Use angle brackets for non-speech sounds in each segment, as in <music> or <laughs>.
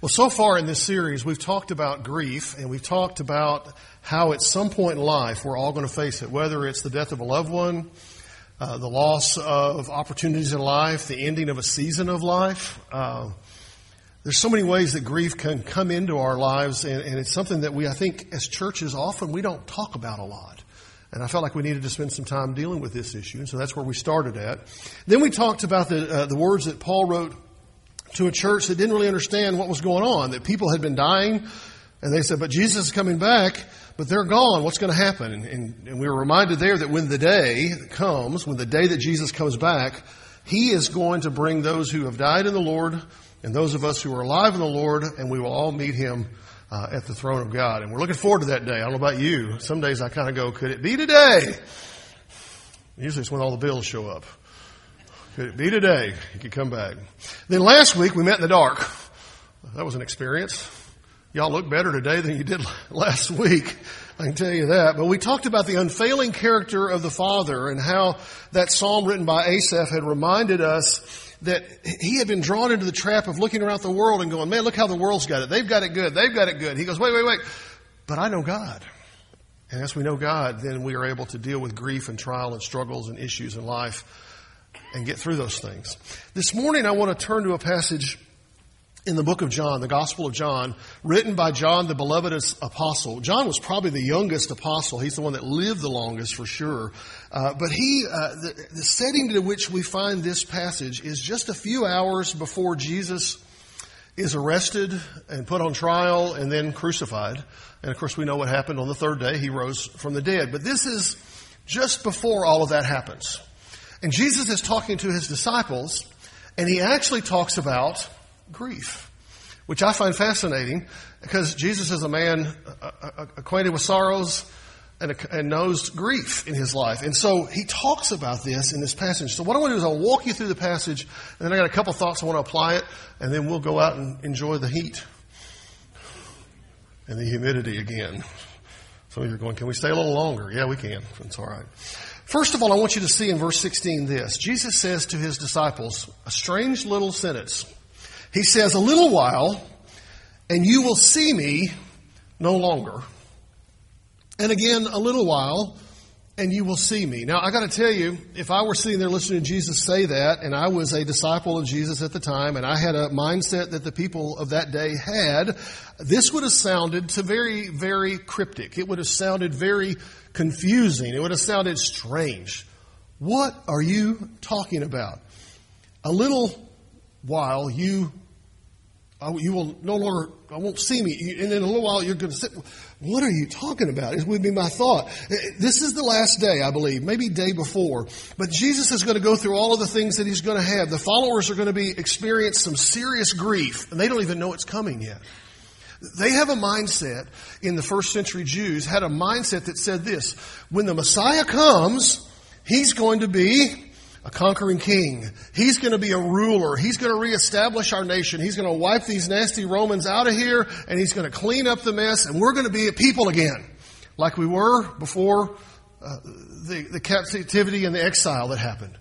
Well, so far in this series, we've talked about grief and we've talked about how at some point in life we're all going to face it, whether it's the death of a loved one, uh, the loss of opportunities in life, the ending of a season of life. Uh, there's so many ways that grief can come into our lives, and, and it's something that we, I think, as churches, often we don't talk about a lot. And I felt like we needed to spend some time dealing with this issue, and so that's where we started at. Then we talked about the, uh, the words that Paul wrote to a church that didn't really understand what was going on, that people had been dying, and they said, but Jesus is coming back, but they're gone. What's going to happen? And, and, and we were reminded there that when the day comes, when the day that Jesus comes back, He is going to bring those who have died in the Lord and those of us who are alive in the Lord, and we will all meet Him uh, at the throne of God. And we're looking forward to that day. I don't know about you. Some days I kind of go, could it be today? Usually it's when all the bills show up. Could it be today? He could come back. Then last week we met in the dark. That was an experience. Y'all look better today than you did <laughs> last week. I can tell you that. But we talked about the unfailing character of the Father and how that psalm written by Asaph had reminded us that he had been drawn into the trap of looking around the world and going, man, look how the world's got it. They've got it good. They've got it good. He goes, wait, wait, wait. But I know God. And as we know God, then we are able to deal with grief and trial and struggles and issues in life and get through those things. This morning, I want to turn to a passage in the book of John, the Gospel of John, written by John, the beloved apostle. John was probably the youngest apostle. He's the one that lived the longest for sure. Uh, but he, uh, the, the setting to which we find this passage is just a few hours before Jesus is arrested and put on trial and then crucified. And of course, we know what happened on the third day. He rose from the dead. But this is just before all of that happens. And Jesus is talking to his disciples, and he actually talks about grief, which I find fascinating because Jesus is a man uh, uh, acquainted with sorrows and, and, knows grief in his life. And so he talks about this in this passage. So what I want to do is I'll walk you through the passage, and then I got a couple thoughts I want to apply it, and then we'll go out and enjoy the heat and the humidity again. Some of you are going, can we stay a little longer? Yeah, we can. It's all right. First of all, I want you to see in verse 16 this. Jesus says to his disciples a strange little sentence. He says, A little while, and you will see me no longer. And again, a little while, and you will see me. Now, I got to tell you, if I were sitting there listening to Jesus say that, and I was a disciple of Jesus at the time, and I had a mindset that the people of that day had, this would have sounded to very, very cryptic. It would have sounded very confusing. It would have sounded strange. What are you talking about? A little while you you will no longer, I won't see me. And in a little while, you're going to sit. What are you talking about? It would be my thought. This is the last day, I believe, maybe day before. But Jesus is going to go through all of the things that he's going to have. The followers are going to be experience some serious grief, and they don't even know it's coming yet. They have a mindset in the first century Jews had a mindset that said this when the Messiah comes, he's going to be a conquering king. He's going to be a ruler. He's going to reestablish our nation. He's going to wipe these nasty Romans out of here and he's going to clean up the mess and we're going to be a people again like we were before uh, the, the captivity and the exile that happened.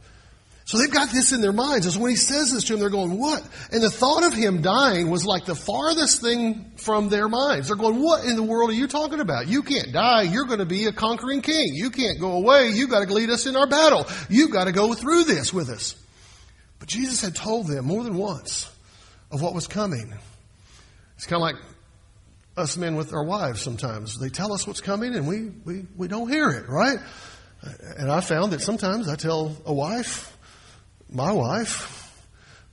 So they've got this in their minds. So when he says this to them, they're going, what? And the thought of him dying was like the farthest thing from their minds. They're going, what in the world are you talking about? You can't die. You're going to be a conquering king. You can't go away. You've got to lead us in our battle. You've got to go through this with us. But Jesus had told them more than once of what was coming. It's kind of like us men with our wives sometimes. They tell us what's coming and we, we, we don't hear it, right? And I found that sometimes I tell a wife, my wife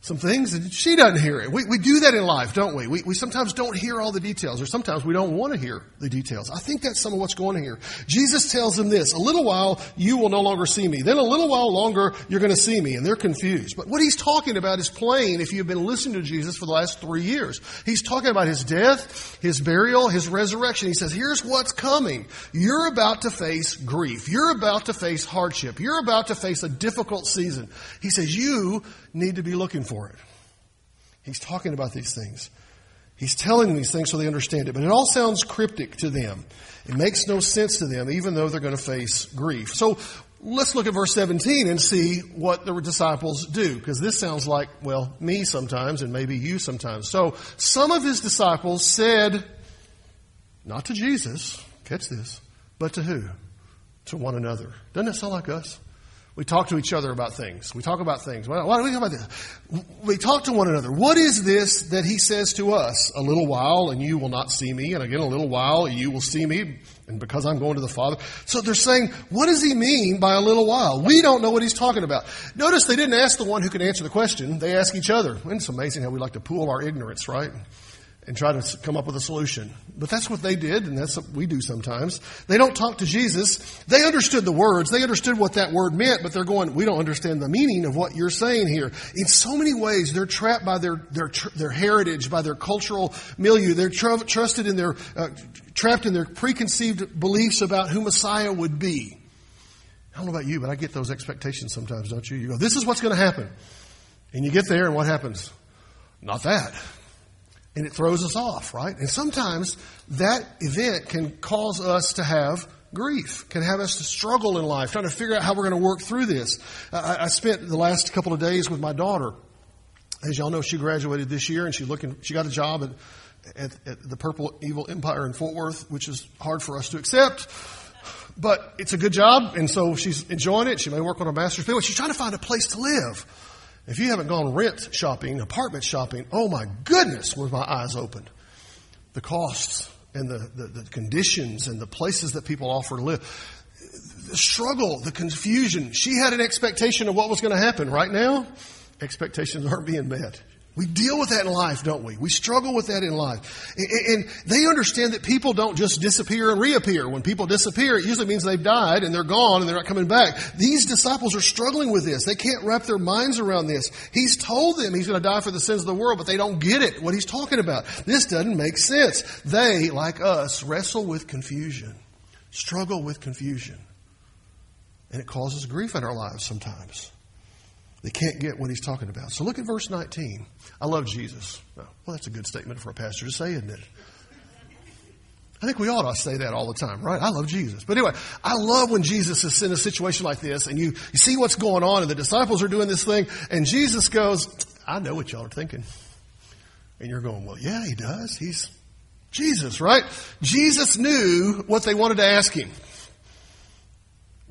some things and she doesn't hear it. We, we do that in life, don't we? we? We sometimes don't hear all the details or sometimes we don't want to hear the details. I think that's some of what's going on here. Jesus tells them this, a little while you will no longer see me. Then a little while longer you're going to see me and they're confused. But what he's talking about is plain if you've been listening to Jesus for the last three years. He's talking about his death, his burial, his resurrection. He says, here's what's coming. You're about to face grief. You're about to face hardship. You're about to face a difficult season. He says, you need to be looking for it. He's talking about these things. He's telling these things so they understand it. But it all sounds cryptic to them. It makes no sense to them, even though they're going to face grief. So let's look at verse 17 and see what the disciples do, because this sounds like, well, me sometimes and maybe you sometimes. So some of his disciples said, not to Jesus, catch this, but to who? To one another. Doesn't that sound like us? We talk to each other about things. We talk about things. Why do we talk about this? We talk to one another. What is this that he says to us? A little while and you will not see me. And again, a little while you will see me. And because I'm going to the Father. So they're saying, what does he mean by a little while? We don't know what he's talking about. Notice they didn't ask the one who can answer the question. They ask each other. And it's amazing how we like to pool our ignorance, right? And try to come up with a solution. But that's what they did, and that's what we do sometimes. They don't talk to Jesus. They understood the words. They understood what that word meant, but they're going, we don't understand the meaning of what you're saying here. In so many ways, they're trapped by their, their, their heritage, by their cultural milieu. They're tr- trusted in their, uh, trapped in their preconceived beliefs about who Messiah would be. I don't know about you, but I get those expectations sometimes, don't you? You go, this is what's going to happen. And you get there, and what happens? Not that and it throws us off, right? And sometimes that event can cause us to have grief, can have us to struggle in life, trying to figure out how we're going to work through this. I, I spent the last couple of days with my daughter. As y'all know, she graduated this year and she looking, she got a job at, at, at the Purple Evil Empire in Fort Worth, which is hard for us to accept. But it's a good job, and so she's enjoying it. She may work on a master's degree, she's trying to find a place to live. If you haven't gone rent shopping, apartment shopping, oh my goodness, were my eyes opened. The costs and the, the, the conditions and the places that people offer to live. The struggle, the confusion. She had an expectation of what was going to happen. Right now, expectations aren't being met. We deal with that in life, don't we? We struggle with that in life. And they understand that people don't just disappear and reappear. When people disappear, it usually means they've died and they're gone and they're not coming back. These disciples are struggling with this. They can't wrap their minds around this. He's told them he's going to die for the sins of the world, but they don't get it, what he's talking about. This doesn't make sense. They, like us, wrestle with confusion, struggle with confusion. And it causes grief in our lives sometimes. They can't get what he's talking about. So look at verse 19. I love Jesus. Well, that's a good statement for a pastor to say, isn't it? I think we ought to say that all the time, right? I love Jesus. But anyway, I love when Jesus is in a situation like this and you, you see what's going on and the disciples are doing this thing and Jesus goes, I know what y'all are thinking. And you're going, well, yeah, he does. He's Jesus, right? Jesus knew what they wanted to ask him.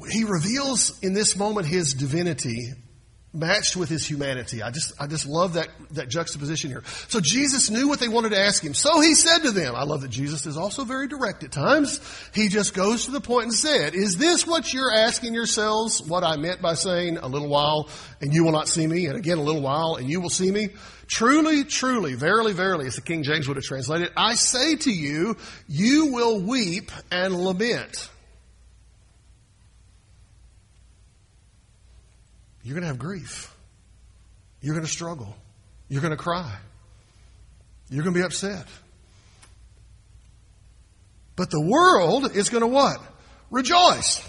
He reveals in this moment his divinity matched with his humanity. I just, I just love that, that juxtaposition here. So Jesus knew what they wanted to ask him. So he said to them, I love that Jesus is also very direct at times. He just goes to the point and said, is this what you're asking yourselves? What I meant by saying a little while and you will not see me and again a little while and you will see me? Truly, truly, verily, verily, as the King James would have translated, I say to you, you will weep and lament. You're going to have grief. You're going to struggle. You're going to cry. You're going to be upset. But the world is going to what? Rejoice.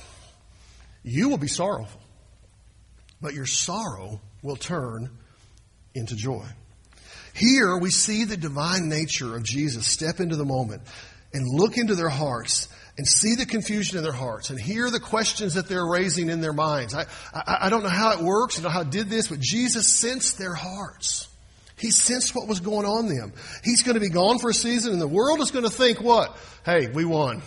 You will be sorrowful. But your sorrow will turn into joy. Here we see the divine nature of Jesus step into the moment and look into their hearts and see the confusion in their hearts and hear the questions that they're raising in their minds. I, I, I don't know how it works, you know how it did this, but Jesus sensed their hearts. He sensed what was going on them. He's going to be gone for a season and the world is going to think what? Hey, we won.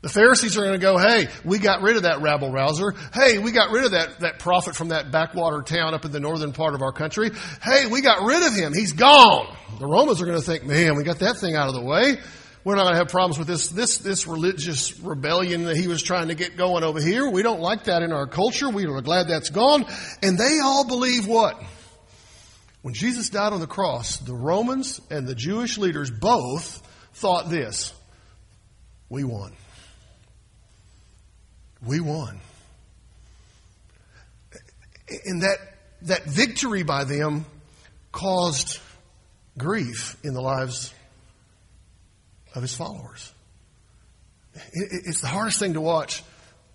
The Pharisees are going to go, hey, we got rid of that rabble rouser. Hey, we got rid of that, that prophet from that backwater town up in the northern part of our country. Hey, we got rid of him. He's gone. The Romans are going to think, man, we got that thing out of the way. We're not going to have problems with this, this, this religious rebellion that he was trying to get going over here. We don't like that in our culture. We are glad that's gone. And they all believe what? When Jesus died on the cross, the Romans and the Jewish leaders both thought this. We won. We won. And that, that victory by them caused grief in the lives of his followers. It's the hardest thing to watch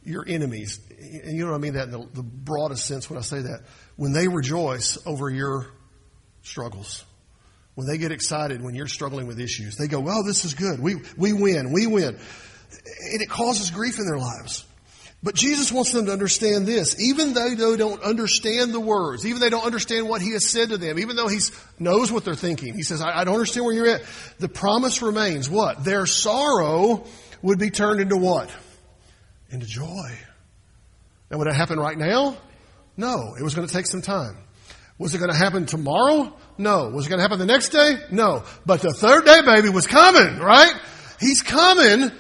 your enemies, and you know what I mean that in the, the broadest sense when I say that, when they rejoice over your struggles. When they get excited when you're struggling with issues, they go, well, this is good. We, we win. We win. And it causes grief in their lives. But Jesus wants them to understand this. Even though they don't understand the words, even they don't understand what he has said to them, even though he knows what they're thinking, he says, I, I don't understand where you're at. The promise remains what? Their sorrow would be turned into what? Into joy. Now, would that happen right now? No. It was going to take some time. Was it going to happen tomorrow? No. Was it going to happen the next day? No. But the third day baby was coming, right? He's coming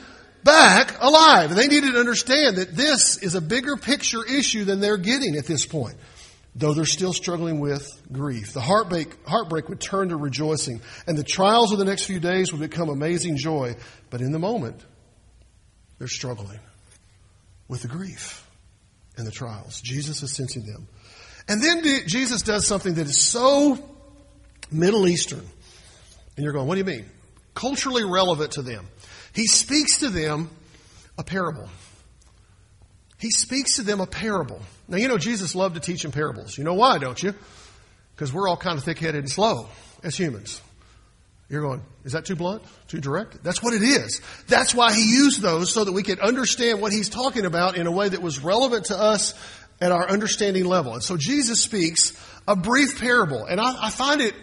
back alive. And they needed to understand that this is a bigger picture issue than they're getting at this point. Though they're still struggling with grief. The heartbreak, heartbreak would turn to rejoicing. And the trials of the next few days would become amazing joy. But in the moment, they're struggling with the grief and the trials. Jesus is sensing them. And then Jesus does something that is so Middle Eastern. And you're going, what do you mean? Culturally relevant to them. He speaks to them a parable. He speaks to them a parable. Now, you know, Jesus loved to teach in parables. You know why, don't you? Because we're all kind of thick headed and slow as humans. You're going, is that too blunt? Too direct? That's what it is. That's why he used those so that we could understand what he's talking about in a way that was relevant to us at our understanding level. And so Jesus speaks a brief parable. And I, I find it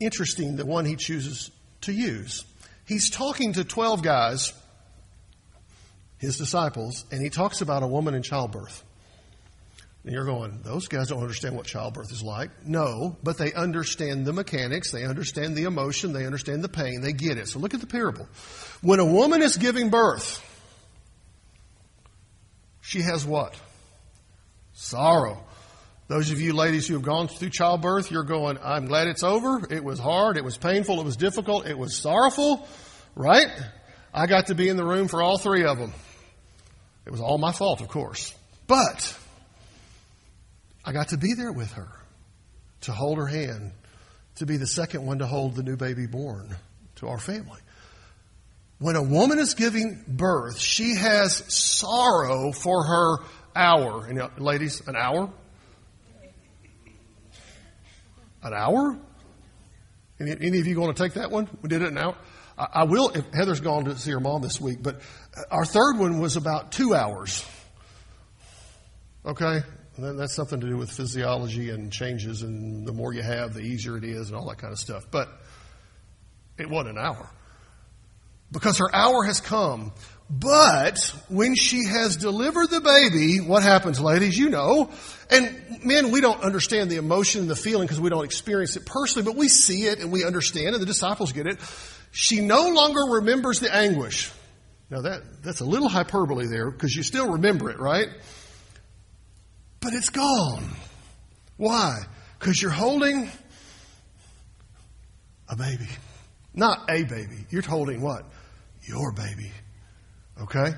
interesting, the one he chooses to use. He's talking to 12 guys, his disciples, and he talks about a woman in childbirth. And you're going, those guys don't understand what childbirth is like. No, but they understand the mechanics, they understand the emotion, they understand the pain, they get it. So look at the parable. When a woman is giving birth, she has what? Sorrow. Those of you ladies who have gone through childbirth, you're going, I'm glad it's over. It was hard, it was painful, it was difficult, it was sorrowful, right? I got to be in the room for all three of them. It was all my fault, of course. But I got to be there with her, to hold her hand, to be the second one to hold the new baby born to our family. When a woman is giving birth, she has sorrow for her hour. And ladies, an hour? An hour? Any, any of you going to take that one? We did it an hour. I, I will, if Heather's gone to see her mom this week, but uh, our third one was about two hours. Okay? That's something to do with physiology and changes, and the more you have, the easier it is, and all that kind of stuff. But it wasn't an hour. Because her hour has come. But when she has delivered the baby, what happens, ladies? You know. And men, we don't understand the emotion and the feeling because we don't experience it personally, but we see it and we understand, and the disciples get it. She no longer remembers the anguish. Now that, that's a little hyperbole there because you still remember it, right? but it's gone. Why? Because you're holding a baby. Not a baby. You're holding what? Your baby. Okay?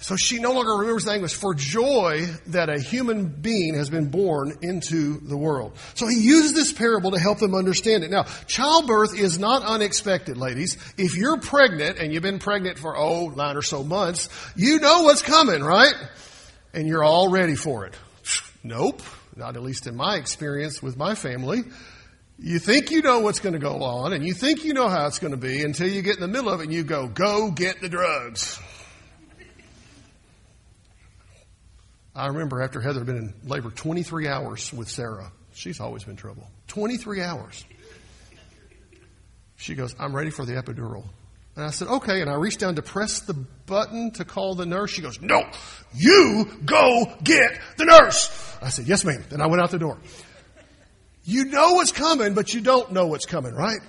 So she no longer remembers the anguish for joy that a human being has been born into the world. So he uses this parable to help them understand it. Now, childbirth is not unexpected, ladies. If you're pregnant and you've been pregnant for, oh, nine or so months, you know what's coming, right? and you're all ready for it. Nope, not at least in my experience with my family. You think you know what's going to go on and you think you know how it's going to be until you get in the middle of it and you go, go get the drugs. I remember after Heather had been in labor 23 hours with Sarah. She's always been trouble. 23 hours. She goes, I'm ready for the epidural. And I said, okay. And I reached down to press the button to call the nurse. She goes, no, you go get the nurse. I said, yes, ma'am. And I went out the door. You know what's coming, but you don't know what's coming, right?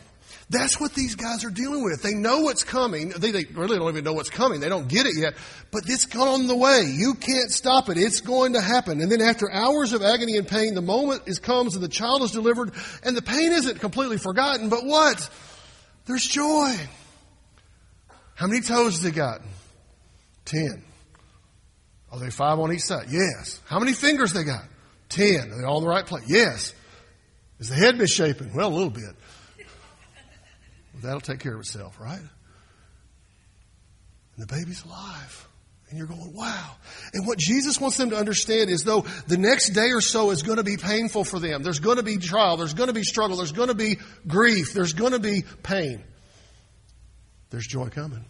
That's what these guys are dealing with. They know what's coming. They, they, really don't even know what's coming. They don't get it yet. But it's on the way. You can't stop it. It's going to happen. And then after hours of agony and pain, the moment is comes and the child is delivered and the pain isn't completely forgotten. But what? There's joy. How many toes has he got? Ten. Are they five on each side? Yes. How many fingers they got? Ten. Are they all in the right place? Yes. Is the head misshapen? Well, a little bit. Well, that'll take care of itself, right? And the baby's alive. And you're going, wow. And what Jesus wants them to understand is though the next day or so is going to be painful for them. There's going to be trial. There's going to be struggle. There's going to be grief. There's going to be pain. There's joy coming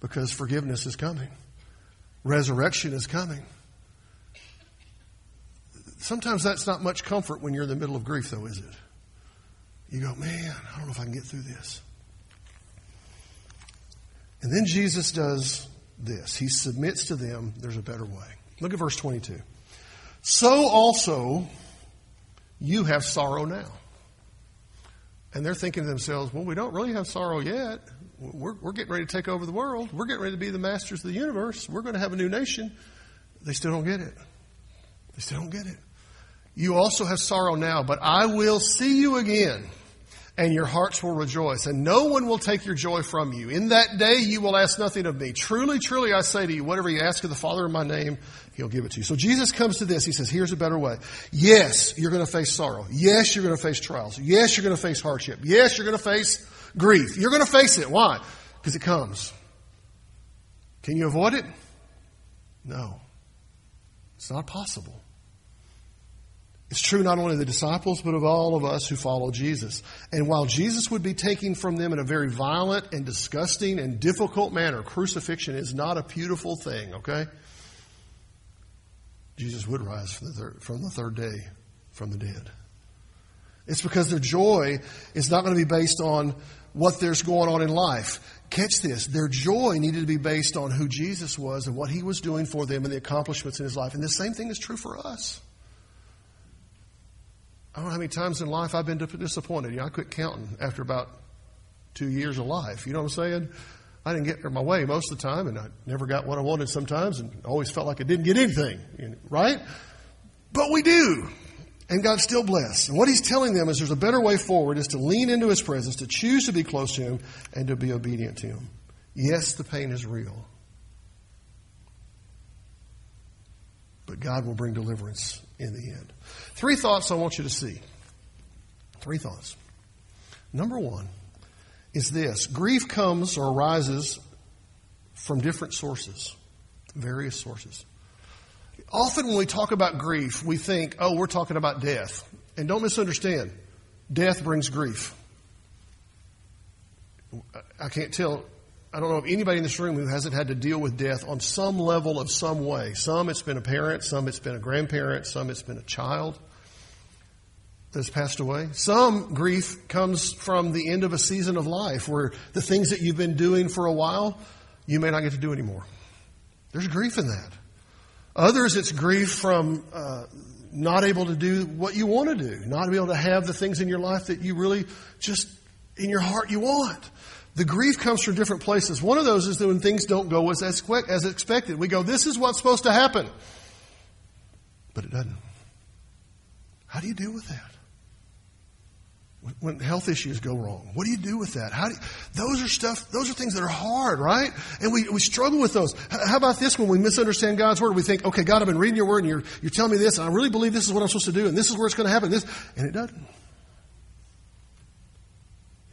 because forgiveness is coming. Resurrection is coming. Sometimes that's not much comfort when you're in the middle of grief, though, is it? You go, man, I don't know if I can get through this. And then Jesus does this. He submits to them, there's a better way. Look at verse 22. So also you have sorrow now. And they're thinking to themselves, well, we don't really have sorrow yet. We're, we're getting ready to take over the world. We're getting ready to be the masters of the universe. We're going to have a new nation. They still don't get it. They still don't get it. You also have sorrow now, but I will see you again and your hearts will rejoice, and no one will take your joy from you. In that day you will ask nothing of me. Truly, truly, I say to you, whatever you ask of the Father in my name, he'll give it to you. So Jesus comes to this. He says, here's a better way. Yes, you're going to face sorrow. Yes, you're going to face trials. Yes, you're going to face hardship. Yes, you're going to face grief. You're going to face it. Why? Because it comes. Can you avoid it? No. It's not possible. It's true not only of the disciples, but of all of us who follow Jesus. And while Jesus would be taking from them in a very violent and disgusting and difficult manner, crucifixion is not a beautiful thing, okay? Jesus would rise from the third, from the third day from the dead. It's because their joy is not going to be based on what there's going on in life. Catch this. Their joy needed to be based on who Jesus was and what he was doing for them and the accomplishments in his life. And the same thing is true for us. I don't know how many times in life I've been disappointed. You know, I quit counting after about two years of life. You know what I'm saying? I didn't get my way most of the time, and I never got what I wanted sometimes, and always felt like I didn't get anything, right? But we do. And God's still blessed. And what He's telling them is there's a better way forward is to lean into His presence, to choose to be close to Him, and to be obedient to Him. Yes, the pain is real. But God will bring deliverance in the end. Three thoughts I want you to see. Three thoughts. Number one is this grief comes or arises from different sources, various sources. Often when we talk about grief, we think, oh, we're talking about death. And don't misunderstand, death brings grief. I can't tell I don't know of anybody in this room who hasn't had to deal with death on some level of some way. Some it's been a parent, some it's been a grandparent, some it's been a child that's passed away. Some grief comes from the end of a season of life where the things that you've been doing for a while, you may not get to do anymore. There's grief in that. Others, it's grief from uh, not able to do what you want to do, not be able to have the things in your life that you really just in your heart you want. The grief comes from different places. One of those is that when things don't go as, as expected. We go, this is what's supposed to happen. But it doesn't. How do you deal with that? When health issues go wrong, what do you do with that? How do you, those are stuff, those are things that are hard, right? And we, we struggle with those. How about this when we misunderstand God's word? We think, okay, God, I've been reading your word and you're, you're telling me this and I really believe this is what I'm supposed to do and this is where it's going to happen. This, and it doesn't.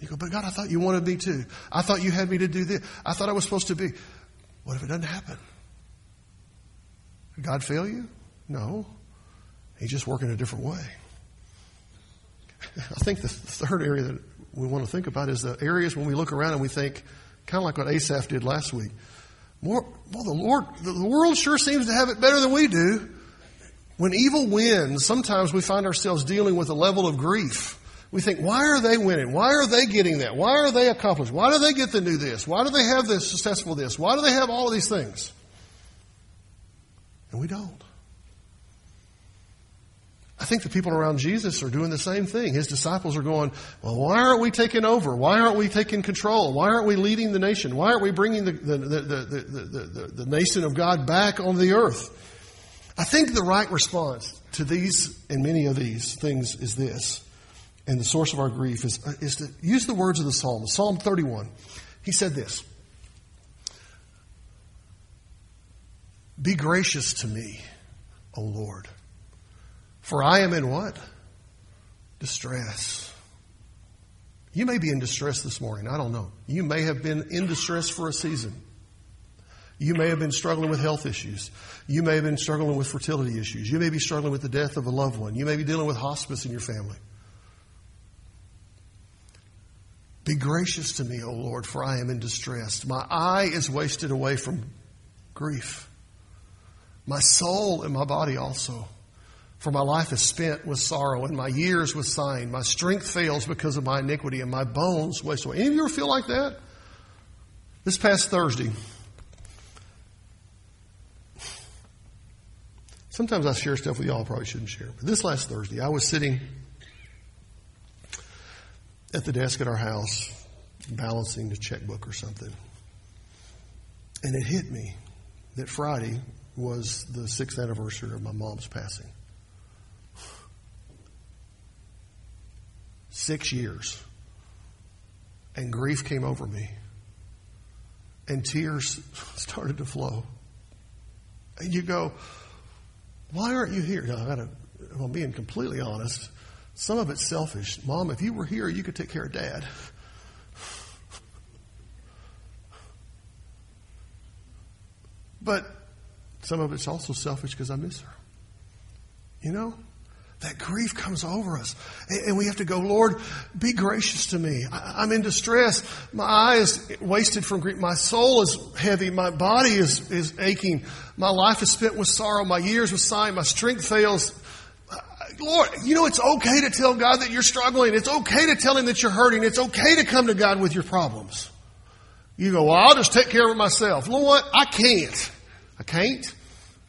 You go, but God, I thought you wanted me to. I thought you had me to do this. I thought I was supposed to be. What if it doesn't happen? Did God fail you? No. He's just working a different way. <laughs> I think the third area that we want to think about is the areas when we look around and we think, kind of like what Asaph did last week. More, well, the Lord, the world sure seems to have it better than we do. When evil wins, sometimes we find ourselves dealing with a level of grief we think, why are they winning? Why are they getting that? Why are they accomplished? Why do they get to do this? Why do they have this successful this? Why do they have all of these things? And we don't. I think the people around Jesus are doing the same thing. His disciples are going, well, why aren't we taking over? Why aren't we taking control? Why aren't we leading the nation? Why aren't we bringing the, the, the, the, the nation of God back on the earth? I think the right response to these and many of these things is this and the source of our grief is, uh, is to use the words of the psalm. Psalm 31. He said this Be gracious to me, O Lord, for I am in what? Distress. You may be in distress this morning. I don't know. You may have been in distress for a season. You may have been struggling with health issues. You may have been struggling with fertility issues. You may be struggling with the death of a loved one. You may be dealing with hospice in your family. Be gracious to me, O Lord, for I am in distress. My eye is wasted away from grief. my soul and my body also. For my life is spent with sorrow, and my years with sighing. My strength fails because of my iniquity, and my bones waste away. Any of you ever feel like that? This past Thursday, sometimes I share stuff with y'all I probably shouldn't share. But this last Thursday, I was sitting at the desk at our house, balancing the checkbook or something. And it hit me that Friday was the sixth anniversary of my mom's passing. Six years. And grief came over me. And tears <laughs> started to flow. And you go, why aren't you here? Now, I'm being completely honest. Some of it's selfish. Mom, if you were here, you could take care of dad. But some of it's also selfish because I miss her. You know? that grief comes over us. And we have to go, Lord, be gracious to me. I'm in distress. My eye is wasted from grief. My soul is heavy. My body is, is aching. My life is spent with sorrow. My years with sighing. My strength fails. Lord, you know, it's okay to tell God that you're struggling. It's okay to tell Him that you're hurting. It's okay to come to God with your problems. You go, well, I'll just take care of it myself. Know what? I can't. I can't.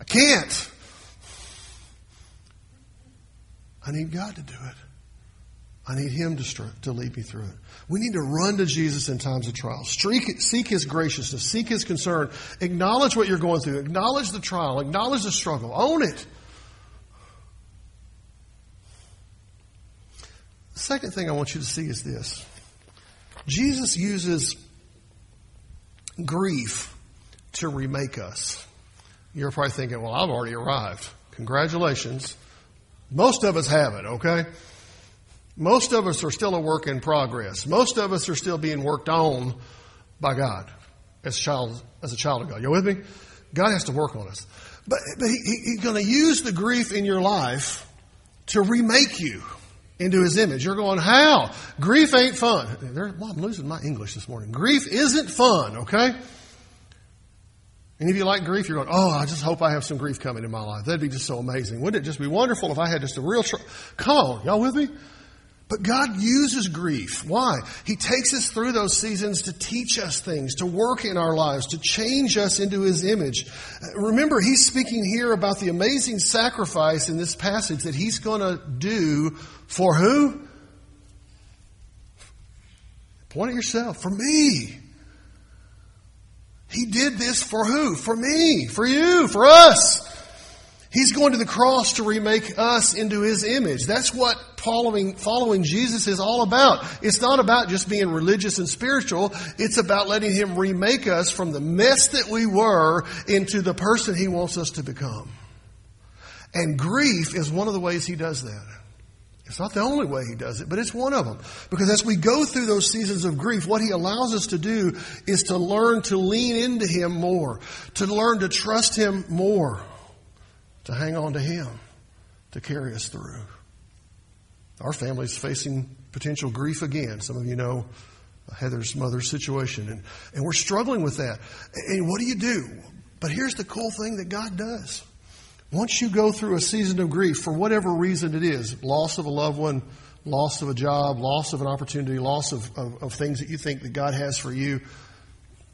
I can't. I need God to do it. I need Him to, to lead me through it. We need to run to Jesus in times of trial. Seek, seek His graciousness. Seek His concern. Acknowledge what you're going through. Acknowledge the trial. Acknowledge the struggle. Own it. The second thing I want you to see is this Jesus uses grief to remake us. You're probably thinking, well, I've already arrived. Congratulations. Most of us haven't, okay? Most of us are still a work in progress. Most of us are still being worked on by God as a child, as a child of God. You with me? God has to work on us. But, but he, He's going to use the grief in your life to remake you into His image. You're going, how? Grief ain't fun. Well, I'm losing my English this morning. Grief isn't fun, okay? Any of you like grief? You're going, oh, I just hope I have some grief coming in my life. That'd be just so amazing. Wouldn't it just be wonderful if I had just a real, tr- come on, y'all with me? But God uses grief. Why? He takes us through those seasons to teach us things, to work in our lives, to change us into His image. Uh, remember, He's speaking here about the amazing sacrifice in this passage that He's going to do for who? Point at yourself. For me. He did this for who? For me, for you, for us. He's going to the cross to remake us into His image. That's what following, following Jesus is all about. It's not about just being religious and spiritual. It's about letting Him remake us from the mess that we were into the person He wants us to become. And grief is one of the ways He does that. It's not the only way he does it, but it's one of them. Because as we go through those seasons of grief, what he allows us to do is to learn to lean into him more, to learn to trust him more, to hang on to him, to carry us through. Our family's facing potential grief again. Some of you know Heather's mother's situation, and, and we're struggling with that. And what do you do? But here's the cool thing that God does. Once you go through a season of grief, for whatever reason it is, loss of a loved one, loss of a job, loss of an opportunity, loss of, of, of things that you think that God has for you,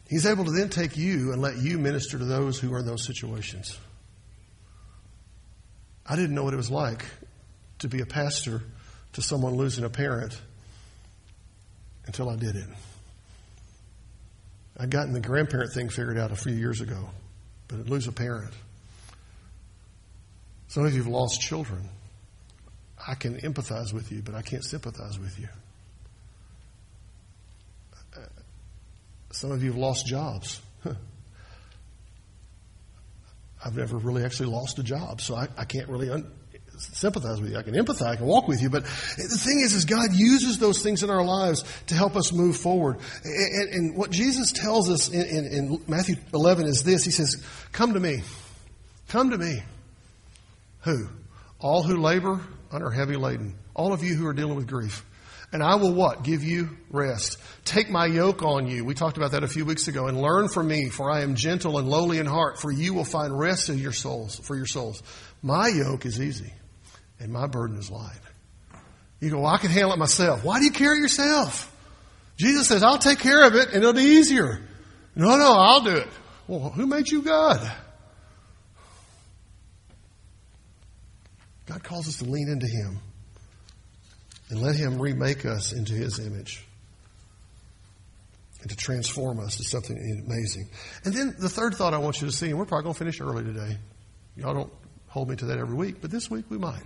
He's able to then take you and let you minister to those who are in those situations. I didn't know what it was like to be a pastor to someone losing a parent until I did it. I'd gotten the grandparent thing figured out a few years ago, but to lose a parent. Some of you have lost children. I can empathize with you, but I can't sympathize with you. Some of you have lost jobs. I've never really actually lost a job, so I, I can't really un- sympathize with you. I can empathize, I can walk with you, but the thing is, is God uses those things in our lives to help us move forward. And, and what Jesus tells us in, in, in Matthew 11 is this: He says, "Come to me, come to me." Who? All who labor and are heavy laden. All of you who are dealing with grief. And I will what? Give you rest. Take my yoke on you. We talked about that a few weeks ago. And learn from me, for I am gentle and lowly in heart, for you will find rest in your souls, for your souls. My yoke is easy, and my burden is light. You go, well, I can handle it myself. Why do you carry yourself? Jesus says, I'll take care of it and it'll be easier. No, no, I'll do it. Well, who made you God? God calls us to lean into Him and let Him remake us into His image and to transform us to something amazing. And then the third thought I want you to see, and we're probably going to finish early today. Y'all don't hold me to that every week, but this week we might.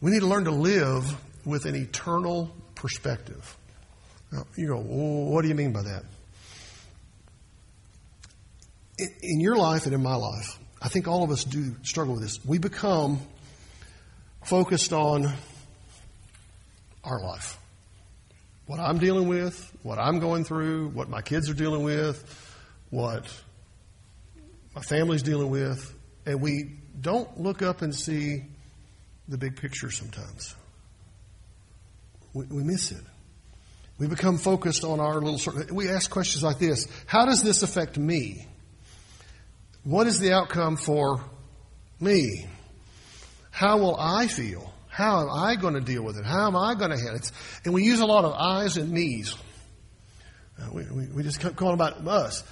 We need to learn to live with an eternal perspective. Now, you go, what do you mean by that? In your life and in my life, I think all of us do struggle with this. We become focused on our life. What I'm dealing with, what I'm going through, what my kids are dealing with, what my family's dealing with, and we don't look up and see the big picture sometimes. We, we miss it. We become focused on our little circle. We ask questions like this How does this affect me? What is the outcome for me? How will I feel? How am I going to deal with it? How am I going to handle it? And we use a lot of I's and me's. Uh, we, we, we, just call about us.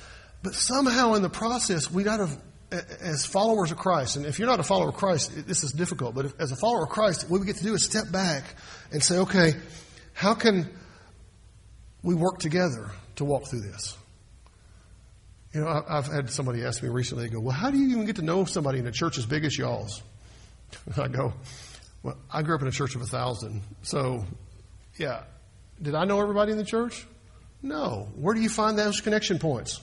But somehow in the process, we got to, as followers of Christ, and if you're not a follower of Christ, this is difficult, but if, as a follower of Christ, what we get to do is step back and say, okay, how can we work together to walk through this? You know, I've had somebody ask me recently, they go, well, how do you even get to know somebody in a church as big as y'all's? <laughs> I go, well, I grew up in a church of a thousand. So, yeah. Did I know everybody in the church? No. Where do you find those connection points?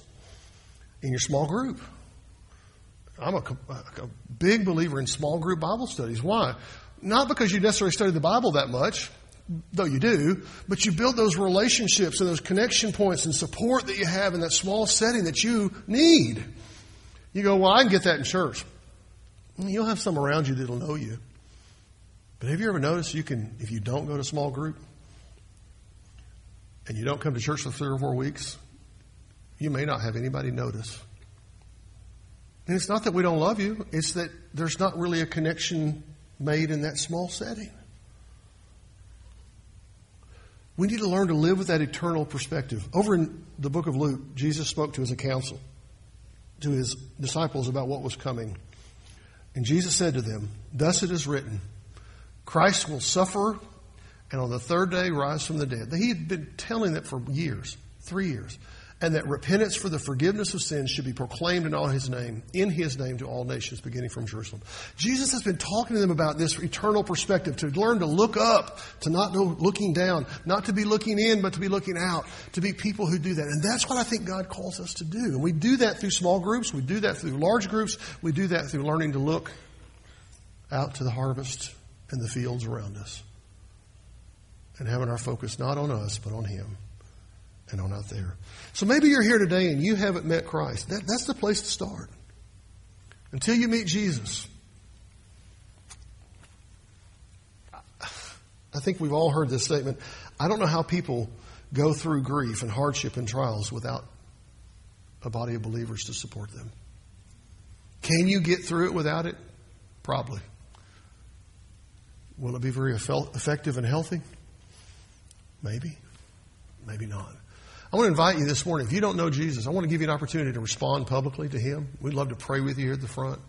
In your small group. I'm a, a big believer in small group Bible studies. Why? Not because you necessarily study the Bible that much, though you do, but you build those relationships and those connection points and support that you have in that small setting that you need. You go, well, I can get that in church. You'll have some around you that'll know you. But have you ever noticed you can, if you don't go to small group and you don't come to church for three or four weeks, you may not have anybody notice. And it's not that we don't love you, it's that there's not really a connection made in that small setting. We need to learn to live with that eternal perspective. Over in the book of Luke, Jesus spoke to his council, to his disciples about what was coming. And Jesus said to them, Thus it is written, Christ will suffer and on the third day rise from the dead. He had been telling that for years, three years and that repentance for the forgiveness of sins should be proclaimed in all his name, in his name to all nations, beginning from Jerusalem. Jesus has been talking to them about this eternal perspective, to learn to look up, to not go looking down, not to be looking in, but to be looking out, to be people who do that. And that's what I think God calls us to do. And we do that through small groups, we do that through large groups, we do that through learning to look out to the harvest and the fields around us. And having our focus not on us, but on him and on out there. So maybe you're here today and you haven't met Christ. That, that's the place to start. Until you meet Jesus. I think we've all heard this statement. I don't know how people go through grief and hardship and trials without a body of believers to support them. Can you get through it without it? Probably. Will it be very effective and healthy? Maybe. Maybe not. I want to invite you this morning. If you don't know Jesus, I want to give you an opportunity to respond publicly to Him. We'd love to pray with you here at the front.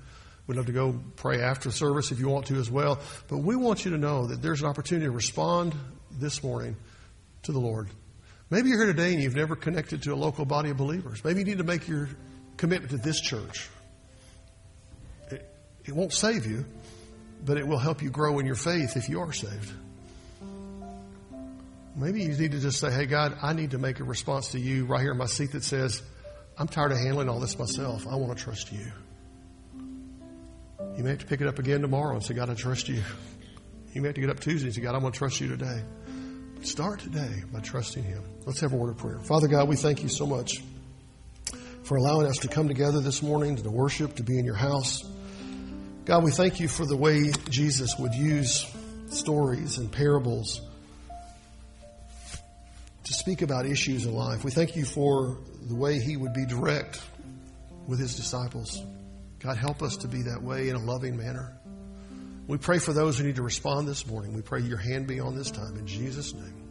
We'd love to go pray after service if you want to as well. But we want you to know that there's an opportunity to respond this morning to the Lord. Maybe you're here today and you've never connected to a local body of believers. Maybe you need to make your commitment to this church. It, it won't save you, but it will help you grow in your faith if you are saved. Maybe you need to just say, hey, God, I need to make a response to you right here in my seat that says, I'm tired of handling all this myself. I want to trust you. You may have to pick it up again tomorrow and say, God, I trust you. You may have to get up Tuesday and say, God, I'm going to trust you today. But start today by trusting Him. Let's have a word of prayer. Father God, we thank you so much for allowing us to come together this morning to worship, to be in your house. God, we thank you for the way Jesus would use stories and parables to speak about issues in life. We thank you for the way he would be direct with his disciples. God, help us to be that way in a loving manner. We pray for those who need to respond this morning. We pray your hand be on this time. In Jesus' name,